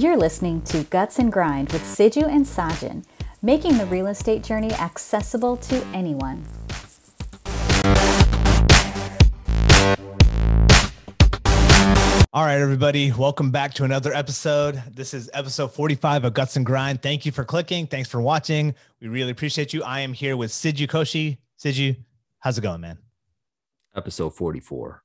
You're listening to Guts and Grind with Siju and Sajin, making the real estate journey accessible to anyone. All right, everybody, welcome back to another episode. This is episode 45 of Guts and Grind. Thank you for clicking. Thanks for watching. We really appreciate you. I am here with Siju Koshi. Siju, how's it going, man? Episode 44.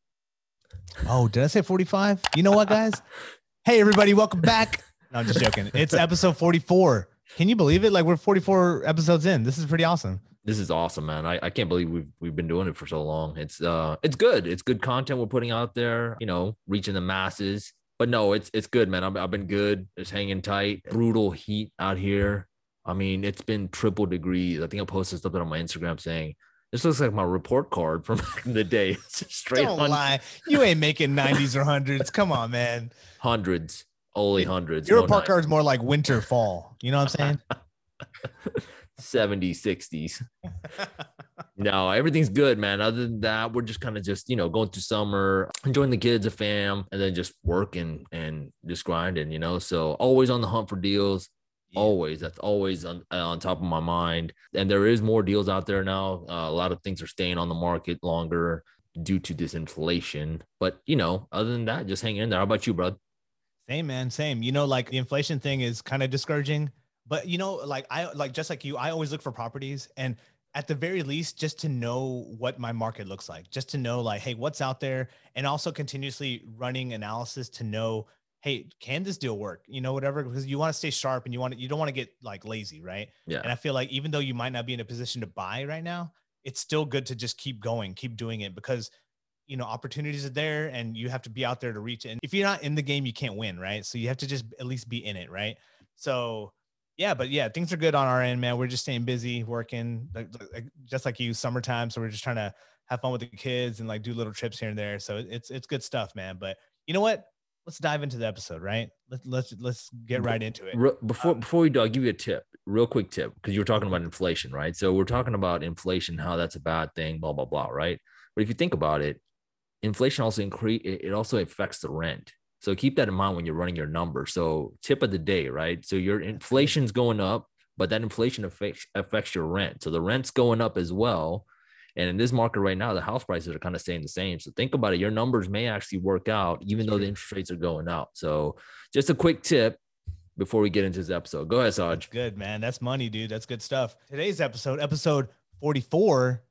Oh, did I say 45? You know what, guys? hey, everybody, welcome back. No, I'm just joking. It's episode 44. Can you believe it? Like we're 44 episodes in. This is pretty awesome. This is awesome, man. I, I can't believe we've we've been doing it for so long. It's uh it's good. It's good content we're putting out there, you know, reaching the masses. But no, it's it's good, man. I've, I've been good. It's hanging tight. Brutal heat out here. I mean, it's been triple degrees. I think I posted something on my Instagram saying this looks like my report card from back in the day. It's straight Don't on lie. You ain't making 90s or hundreds. Come on, man. hundreds, only hundreds. Your no report card's more like winter, fall. You know what I'm saying? 70s, 60s. no, everything's good, man. Other than that, we're just kind of just, you know, going through summer, enjoying the kids, a fam, and then just working and just grinding, you know. So always on the hunt for deals. Always. That's always on, on top of my mind. And there is more deals out there now. Uh, a lot of things are staying on the market longer due to this inflation. But, you know, other than that, just hang in there. How about you, bro? Same, man. Same. You know, like the inflation thing is kind of discouraging. But you know, like I like just like you, I always look for properties and at the very least, just to know what my market looks like, just to know like, hey, what's out there, and also continuously running analysis to know, hey, can this deal work? You know, whatever, because you want to stay sharp and you want to, you don't want to get like lazy, right? Yeah. And I feel like even though you might not be in a position to buy right now, it's still good to just keep going, keep doing it because you know opportunities are there and you have to be out there to reach it. And if you're not in the game, you can't win, right? So you have to just at least be in it, right? So yeah, but yeah, things are good on our end, man. We're just staying busy, working, like, like, just like you, summertime. So we're just trying to have fun with the kids and like do little trips here and there. So it's it's good stuff, man. But you know what? Let's dive into the episode, right? Let's let's let's get right into it. Before Um, before we do, I'll give you a tip, real quick tip, because you were talking about inflation, right? So we're talking about inflation, how that's a bad thing, blah blah blah, right? But if you think about it, inflation also increase it it also affects the rent. So keep that in mind when you're running your numbers. So tip of the day, right? So your inflation's going up, but that inflation affects affects your rent. So the rent's going up as well. And in this market right now, the house prices are kind of staying the same. So think about it. Your numbers may actually work out, even though the interest rates are going out. So just a quick tip before we get into this episode. Go ahead, That's Saj. good, man. That's money, dude. That's good stuff. Today's episode, episode 44,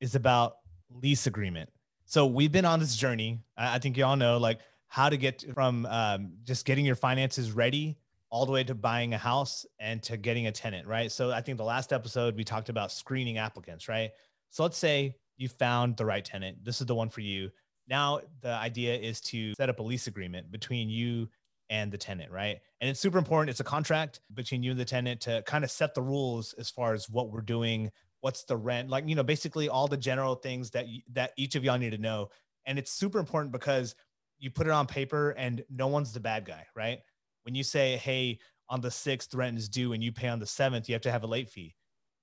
is about lease agreement. So we've been on this journey. I think you all know like how to get from um, just getting your finances ready all the way to buying a house and to getting a tenant, right? So I think the last episode we talked about screening applicants, right? So let's say you found the right tenant. This is the one for you. Now the idea is to set up a lease agreement between you and the tenant, right? And it's super important. It's a contract between you and the tenant to kind of set the rules as far as what we're doing, what's the rent, like you know, basically all the general things that that each of y'all need to know. And it's super important because you put it on paper and no one's the bad guy, right? When you say, "Hey, on the sixth rent is due," and you pay on the seventh, you have to have a late fee.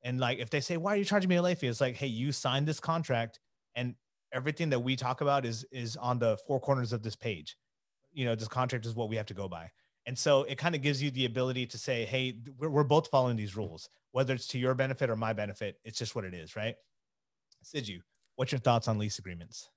And like if they say, "Why are you charging me a late fee?" It's like, "Hey, you signed this contract, and everything that we talk about is is on the four corners of this page." you know this contract is what we have to go by and so it kind of gives you the ability to say hey we're, we're both following these rules whether it's to your benefit or my benefit it's just what it is right Siju what's your thoughts on lease agreements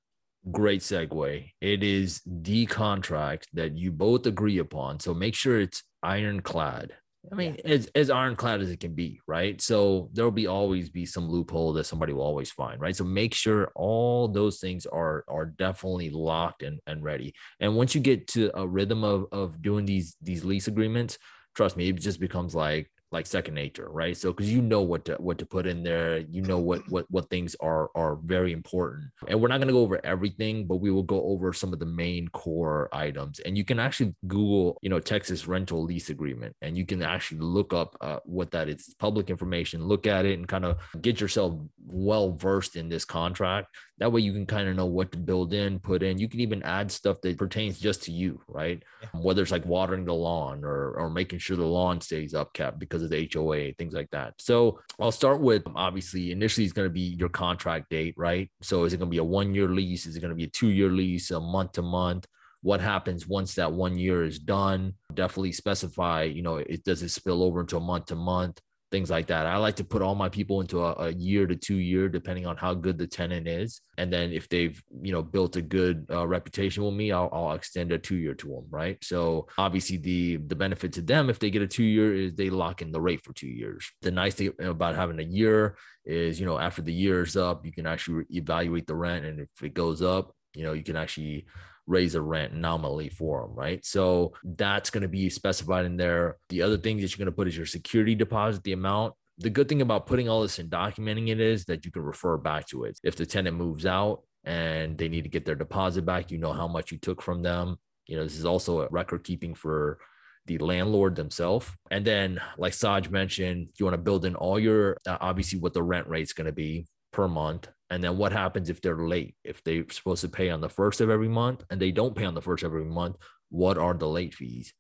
Great segue. It is the contract that you both agree upon. So make sure it's ironclad. I mean, as, as ironclad as it can be, right? So there'll be always be some loophole that somebody will always find, right? So make sure all those things are are definitely locked and, and ready. And once you get to a rhythm of of doing these these lease agreements, trust me, it just becomes like like second nature, right? So because you know what to what to put in there, you know what what what things are are very important. And we're not going to go over everything, but we will go over some of the main core items. And you can actually Google, you know, Texas rental lease agreement, and you can actually look up uh, what that is. It's public information. Look at it and kind of get yourself well versed in this contract. That way, you can kind of know what to build in, put in. You can even add stuff that pertains just to you, right? Yeah. Whether it's like watering the lawn or or making sure the lawn stays upkept because of the HOA, things like that. So I'll start with um, obviously initially it's going to be your contract date, right? So is it going to be a one year lease? Is it going to be a two year lease, a month to month? what happens once that one year is done. Definitely specify, you know, it does it spill over into a month to month things like that. I like to put all my people into a, a, year to two year, depending on how good the tenant is. And then if they've, you know, built a good uh, reputation with me, I'll, I'll extend a two year to them. Right. So obviously the, the benefit to them, if they get a two year is they lock in the rate for two years. The nice thing about having a year is, you know, after the year is up, you can actually evaluate the rent. And if it goes up, you know, you can actually raise a rent nominally for them, right? So that's going to be specified in there. The other thing that you're going to put is your security deposit, the amount. The good thing about putting all this and documenting it is that you can refer back to it. If the tenant moves out and they need to get their deposit back, you know how much you took from them. You know, this is also a record keeping for the landlord themselves. And then, like Saj mentioned, you want to build in all your uh, obviously what the rent rate is going to be per month and then what happens if they're late? If they're supposed to pay on the first of every month and they don't pay on the first of every month, what are the late fees?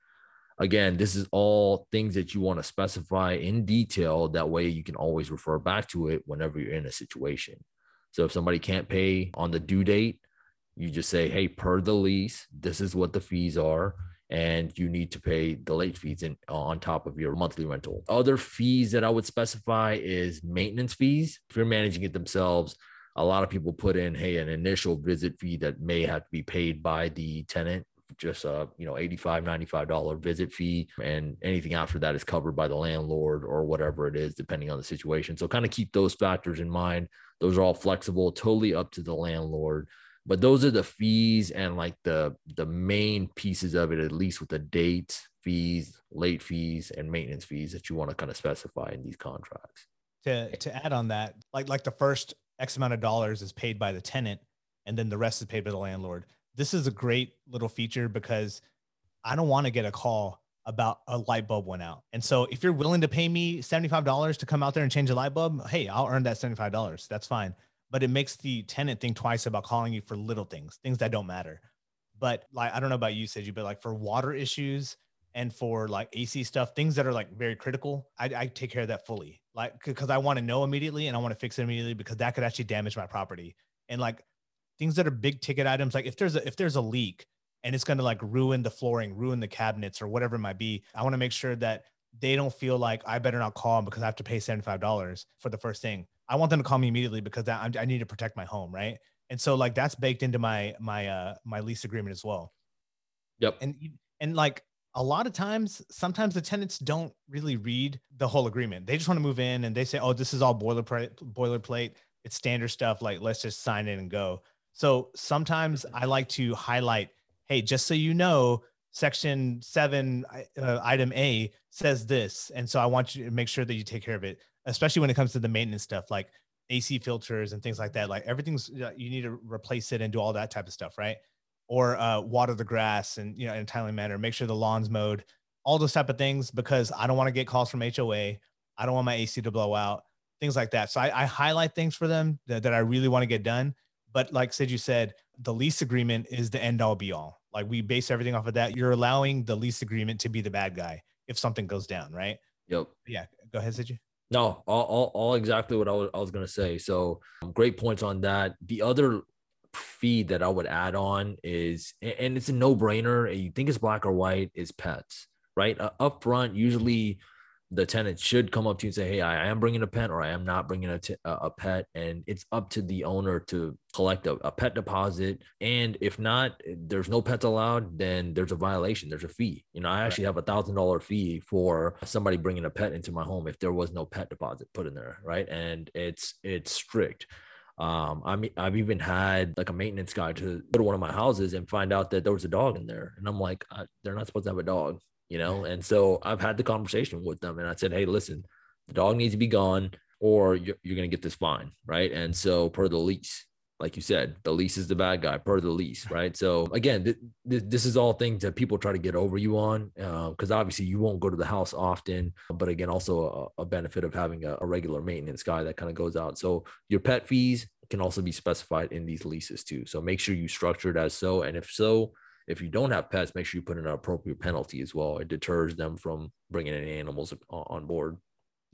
Again, this is all things that you want to specify in detail. That way you can always refer back to it whenever you're in a situation. So if somebody can't pay on the due date, you just say, hey, per the lease, this is what the fees are and you need to pay the late fees in, on top of your monthly rental. Other fees that I would specify is maintenance fees. If you're managing it themselves, a lot of people put in hey an initial visit fee that may have to be paid by the tenant just a you know 85 95 dollar visit fee and anything after that is covered by the landlord or whatever it is depending on the situation. So kind of keep those factors in mind. Those are all flexible totally up to the landlord. But those are the fees and like the the main pieces of it at least with the dates fees late fees and maintenance fees that you want to kind of specify in these contracts. To to add on that like like the first X amount of dollars is paid by the tenant, and then the rest is paid by the landlord. This is a great little feature because I don't want to get a call about a light bulb went out. And so if you're willing to pay me $75 to come out there and change a light bulb, hey, I'll earn that $75. That's fine. But it makes the tenant think twice about calling you for little things, things that don't matter. But like, I don't know about you, Siju, but like for water issues and for like AC stuff, things that are like very critical, I, I take care of that fully like because I want to know immediately and I want to fix it immediately because that could actually damage my property. And like things that are big ticket items, like if there's a if there's a leak and it's going to like ruin the flooring, ruin the cabinets or whatever it might be, I want to make sure that they don't feel like I better not call them because I have to pay $75 for the first thing. I want them to call me immediately because that, I need to protect my home, right? And so like that's baked into my my uh my lease agreement as well. Yep. And and like a lot of times, sometimes the tenants don't really read the whole agreement. They just want to move in and they say, oh, this is all boilerplate, boilerplate. It's standard stuff. Like, let's just sign it and go. So sometimes I like to highlight, hey, just so you know, section seven, uh, item A says this. And so I want you to make sure that you take care of it, especially when it comes to the maintenance stuff like AC filters and things like that. Like everything's, you need to replace it and do all that type of stuff, right? Or uh, water the grass and you know in a timely manner make sure the lawn's mowed all those type of things because i don't want to get calls from hoa i don't want my ac to blow out things like that. So i, I highlight things for them that, that i really want to get done but like sid you said the lease agreement is the end all be all. Like we base everything off of that. You're allowing the lease agreement to be the bad guy if something goes down right? Yep yeah go ahead sid. No all, all, all exactly what I was, I was going to say. So great points on that. The other feed that I would add on is, and it's a no brainer. You think it's black or white, is pets, right? Uh, up front, usually the tenant should come up to you and say, Hey, I am bringing a pet or I am not bringing a, t- a pet. And it's up to the owner to collect a, a pet deposit. And if not, there's no pets allowed, then there's a violation. There's a fee. You know, I actually have a thousand dollar fee for somebody bringing a pet into my home if there was no pet deposit put in there. Right. And it's, it's strict. Um, I mean, I've even had like a maintenance guy to go to one of my houses and find out that there was a dog in there, and I'm like, they're not supposed to have a dog, you know. And so I've had the conversation with them, and I said, hey, listen, the dog needs to be gone, or you're, you're gonna get this fine, right? And so per the lease, like you said, the lease is the bad guy per the lease, right? So again, th- th- this is all things that people try to get over you on, because uh, obviously you won't go to the house often. But again, also a, a benefit of having a, a, regular maintenance guy that kind of goes out. So your pet fees can also be specified in these leases too. So make sure you structure it as so, and if so, if you don't have pets, make sure you put in an appropriate penalty as well. It deters them from bringing any animals on board.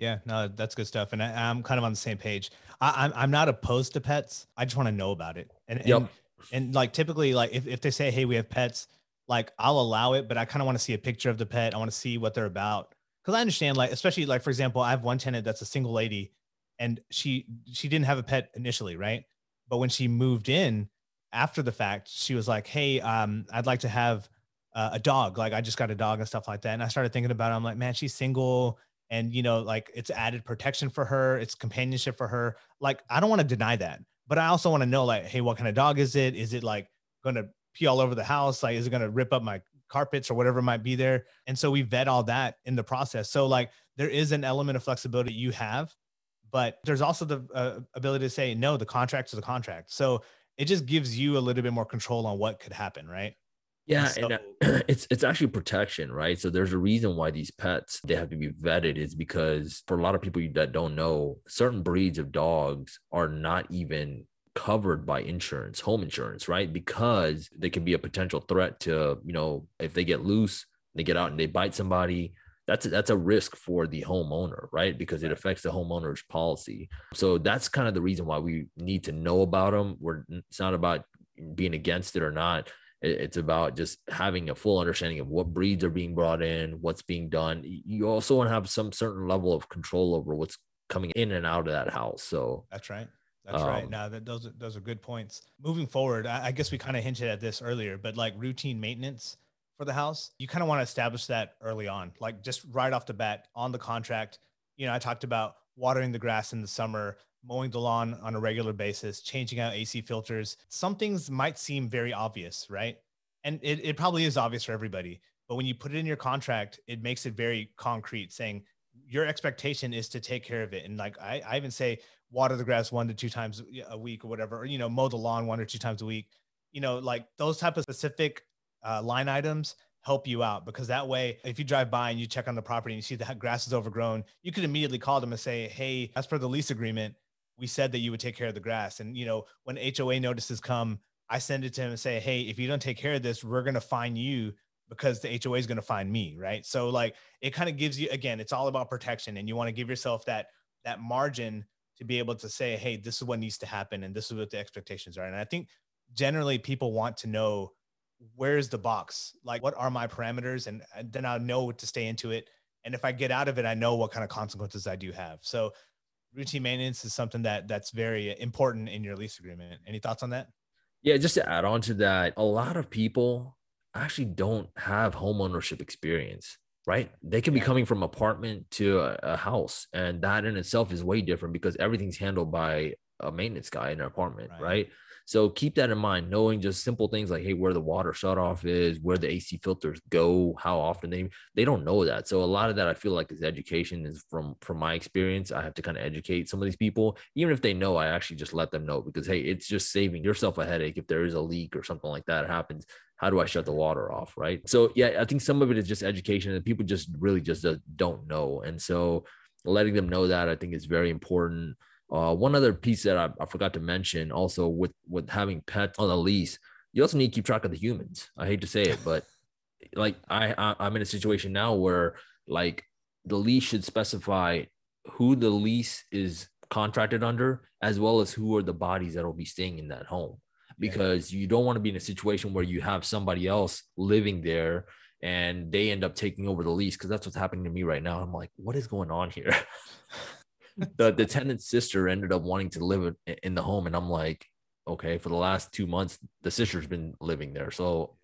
Yeah, no, that's good stuff, and I, am kind of on the same page. I, am I'm, I'm not opposed to pets. I just want to know about it, and and, and like typically, like if, if they say, hey, we have pets, like I'll allow it, but I kind of want to see a picture of the pet. I want to see what they're about. Cause I understand, like, especially like, for example, I have one tenant that's a single lady and she she didn't have a pet initially, right? But when she moved in after the fact, she was like, Hey, um, I'd like to have uh, a dog. Like I just got a dog and stuff like that. And I started thinking about it. I'm like, man, she's single and you know, like it's added protection for her, it's companionship for her. Like, I don't want to deny that. But I also want to know, like, hey, what kind of dog is it? Is it like gonna pee all over the house? Like, is it gonna rip up my carpets or whatever might be there? And so we vet all that in the process. So like there is an element of flexibility you have, but there's also the uh, ability to say no. The contract is the contract. So it just gives you a little bit more control on what could happen, right? Yeah, and, so, and uh, it's it's actually protection, right? So there's a reason why these pets they have to be vetted is because for a lot of people that don't know, certain breeds of dogs are not even covered by insurance, home insurance, right? Because they can be a potential threat to, you know, if they get loose, they get out and they bite somebody, that's a, that's a risk for the homeowner, right? Because it affects the homeowner's policy. So that's kind of the reason why we need to know about them. We're it's not about being against it or not. It's about just having a full understanding of what breeds are being brought in, what's being done. You also want to have some certain level of control over what's coming in and out of that house. So that's right. That's um, right. Now that those are, those are good points. Moving forward, I, I guess we kind of hinted at this earlier, but like routine maintenance for the house, you kind of want to establish that early on, like just right off the bat on the contract. You know, I talked about watering the grass in the summer, mowing the lawn on a regular basis, changing out AC filters. Some things might seem very obvious, right? And it, it probably is obvious for everybody. But when you put it in your contract, it makes it very concrete, saying your expectation is to take care of it. And like I, I even say, water the grass one to two times a week or whatever, or, you know, mow the lawn one or two times a week. You know, like those type of specific uh, line items help you out because that way, if you drive by and you check on the property and you see the grass is overgrown, you could immediately call them and say, Hey, as per the lease agreement, we said that you would take care of the grass. And, you know, when HOA notices come, I send it to him and say, Hey, if you don't take care of this, we're going to fine you because the HOA is going to find me. Right. So like it kind of gives you, again, it's all about protection and you want to give yourself that, that margin to be able to say, Hey, this is what needs to happen. And this is what the expectations are. And I think generally people want to know where's the box? Like, what are my parameters? And, and then I'll know to stay into it. And if I get out of it, I know what kind of consequences I do have. So routine maintenance is something that that's very important in your lease agreement. Any thoughts on that? Yeah, just to add on to that, a lot of people actually don't have home ownership experience, right? They can be coming from apartment to a, a, house, and that in itself is way different because everything's handled by a maintenance guy in an apartment, right? right? So keep that in mind, knowing just simple things like, hey, where the water shut off is, where the AC filters go, how often they they don't know that. So a lot of that I feel like is education is from from my experience. I have to kind of educate some of these people. Even if they know, I actually just let them know because hey, it's just saving yourself a headache if there is a leak or something like that happens. How do I shut the water off? Right. So yeah, I think some of it is just education and people just really just uh, don't know. And so letting them know that I think is very important. Uh, one other piece that I, I, forgot to mention also with with having pets on a lease, you also need to keep track of the humans. I hate to say it, but like I, I I'm in a situation now where like the lease should specify who the lease is contracted under, as well as who are the bodies that will be staying in that home. Because yeah. you don't want to be in a situation where you have somebody else living there and they end up taking over the lease because that's what's happening to me right now. I'm like, what is going on here? the the tenant's sister ended up wanting to live in the home, and I'm like, okay, for the last two months, the sister's been living there, so.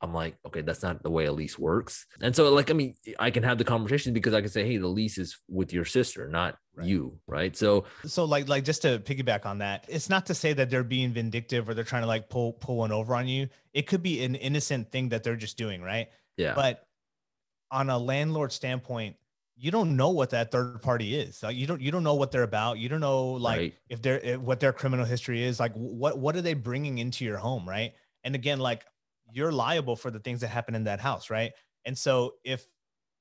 I'm like, okay, that's not the way a lease works. And so, like, I mean, I can have the conversation because I can say, hey, the lease is with your sister, not right. you. Right. So, so like, like just to piggyback on that, it's not to say that they're being vindictive or they're trying to like pull, pull one over on you. It could be an innocent thing that they're just doing. Right. Yeah. But on a landlord standpoint, you don't know what that third party is. Like you don't you don't know what they're about. You don't know like right. if they're if, what their criminal history is. Like what what are they bringing into your home, right? And again, like you're liable for the things that happen in that house, right? And so if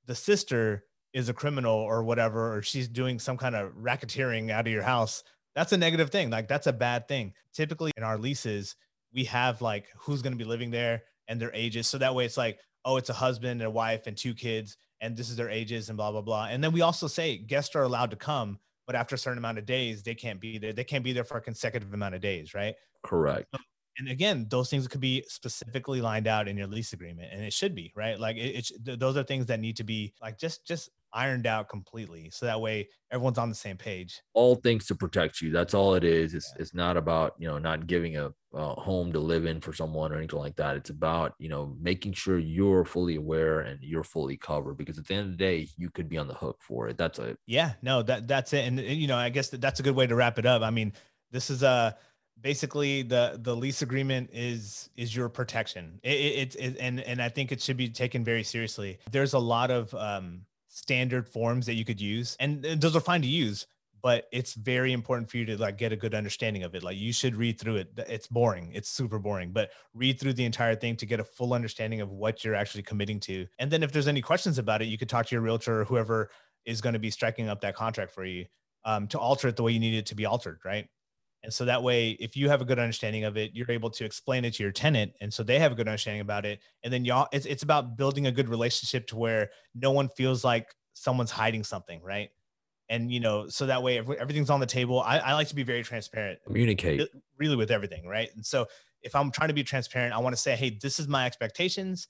the sister is a criminal or whatever, or she's doing some kind of racketeering out of your house, that's a negative thing. Like that's a bad thing. Typically in our leases, we have like who's going to be living there and their ages. So that way it's like, oh, it's a husband and a wife and two kids and this is their ages and blah blah blah. And then we also say guests are allowed to come, but after a certain amount of days, they can't be there. They can't be there for a consecutive amount of days, right? Correct. and again, those things could be specifically lined out in your lease agreement, and it should be right. Like it, it those are things that need to be like just just ironed out completely, so that way everyone's on the same page. All things to protect you. That's all it is. It's yeah. it's not about you know not giving a, a home to live in for someone or anything like that. It's about you know making sure you're fully aware and you're fully covered because at the end of the day, you could be on the hook for it. That's it. Yeah, no, that that's it. And you know, I guess that that's a good way to wrap it up. I mean, this is a basically the the lease agreement is is your protection it, it, it, and and i think it should be taken very seriously there's a lot of um standard forms that you could use and, and those are fine to use but it's very important for you to like get a good understanding of it. Like you should read through it. It's boring. It's super boring but read through the entire thing to get a full understanding of what you're actually committing to and then if there's any questions about it you could talk to your realtor or whoever is going to be striking up that contract for you um, to alter it the way you need it to be altered right and so that way, if you have a good understanding of it, you're able to explain it to your tenant. And so they have a good understanding about it. And then y'all, it's, it's about building a good relationship to where no one feels like someone's hiding something, right? And, you know, so that way everything's on the table. I, I like to be very transparent. Communicate. Really with everything, right? And so if I'm trying to be transparent, I want to say, hey, this is my expectations.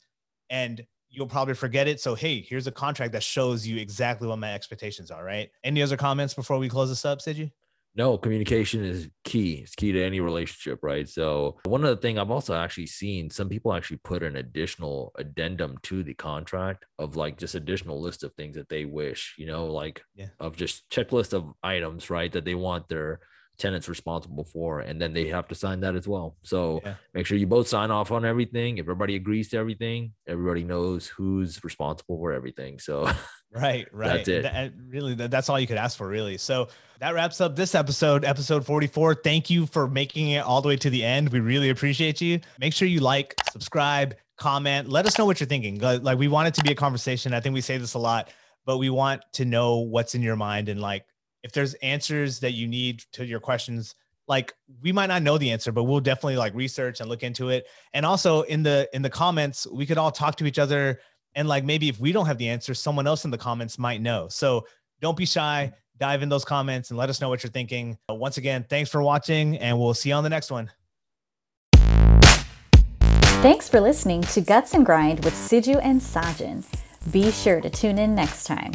And you'll probably forget it. So, hey, here's a contract that shows you exactly what my expectations are, right? Any other comments before we close this up, Siju? No communication is key it's key to any relationship right so one other thing i've also actually seen some people actually put an additional addendum to the contract of like just additional list of things that they wish you know like yeah. of just checklist of items right that they want their tenants responsible for and then they have to sign that as well. So yeah. make sure you both sign off on everything. If everybody agrees to everything everybody knows who's responsible for everything. So right right. that's it that, really that's all you could ask for really. So that wraps up this episode episode 44 thank you for making it all the way to the end. We really appreciate you. Make sure you like subscribe comment. Let us know what you're thinking. Like we want it to be a conversation. I think we say this a lot but we want to know what's in your mind and like if there's answers that you need to your questions like we might not know the answer but we'll definitely like research and look into it. And also in the in the comments we could all talk to each other and like maybe if we don't have the answer someone else in the comments might know. So don't be shy. Dive in those comments and let us know what you're thinking. Once again thanks for watching and we'll see you on the next one. Thanks for listening to guts and grind with siju and sajin. Be sure to tune in next time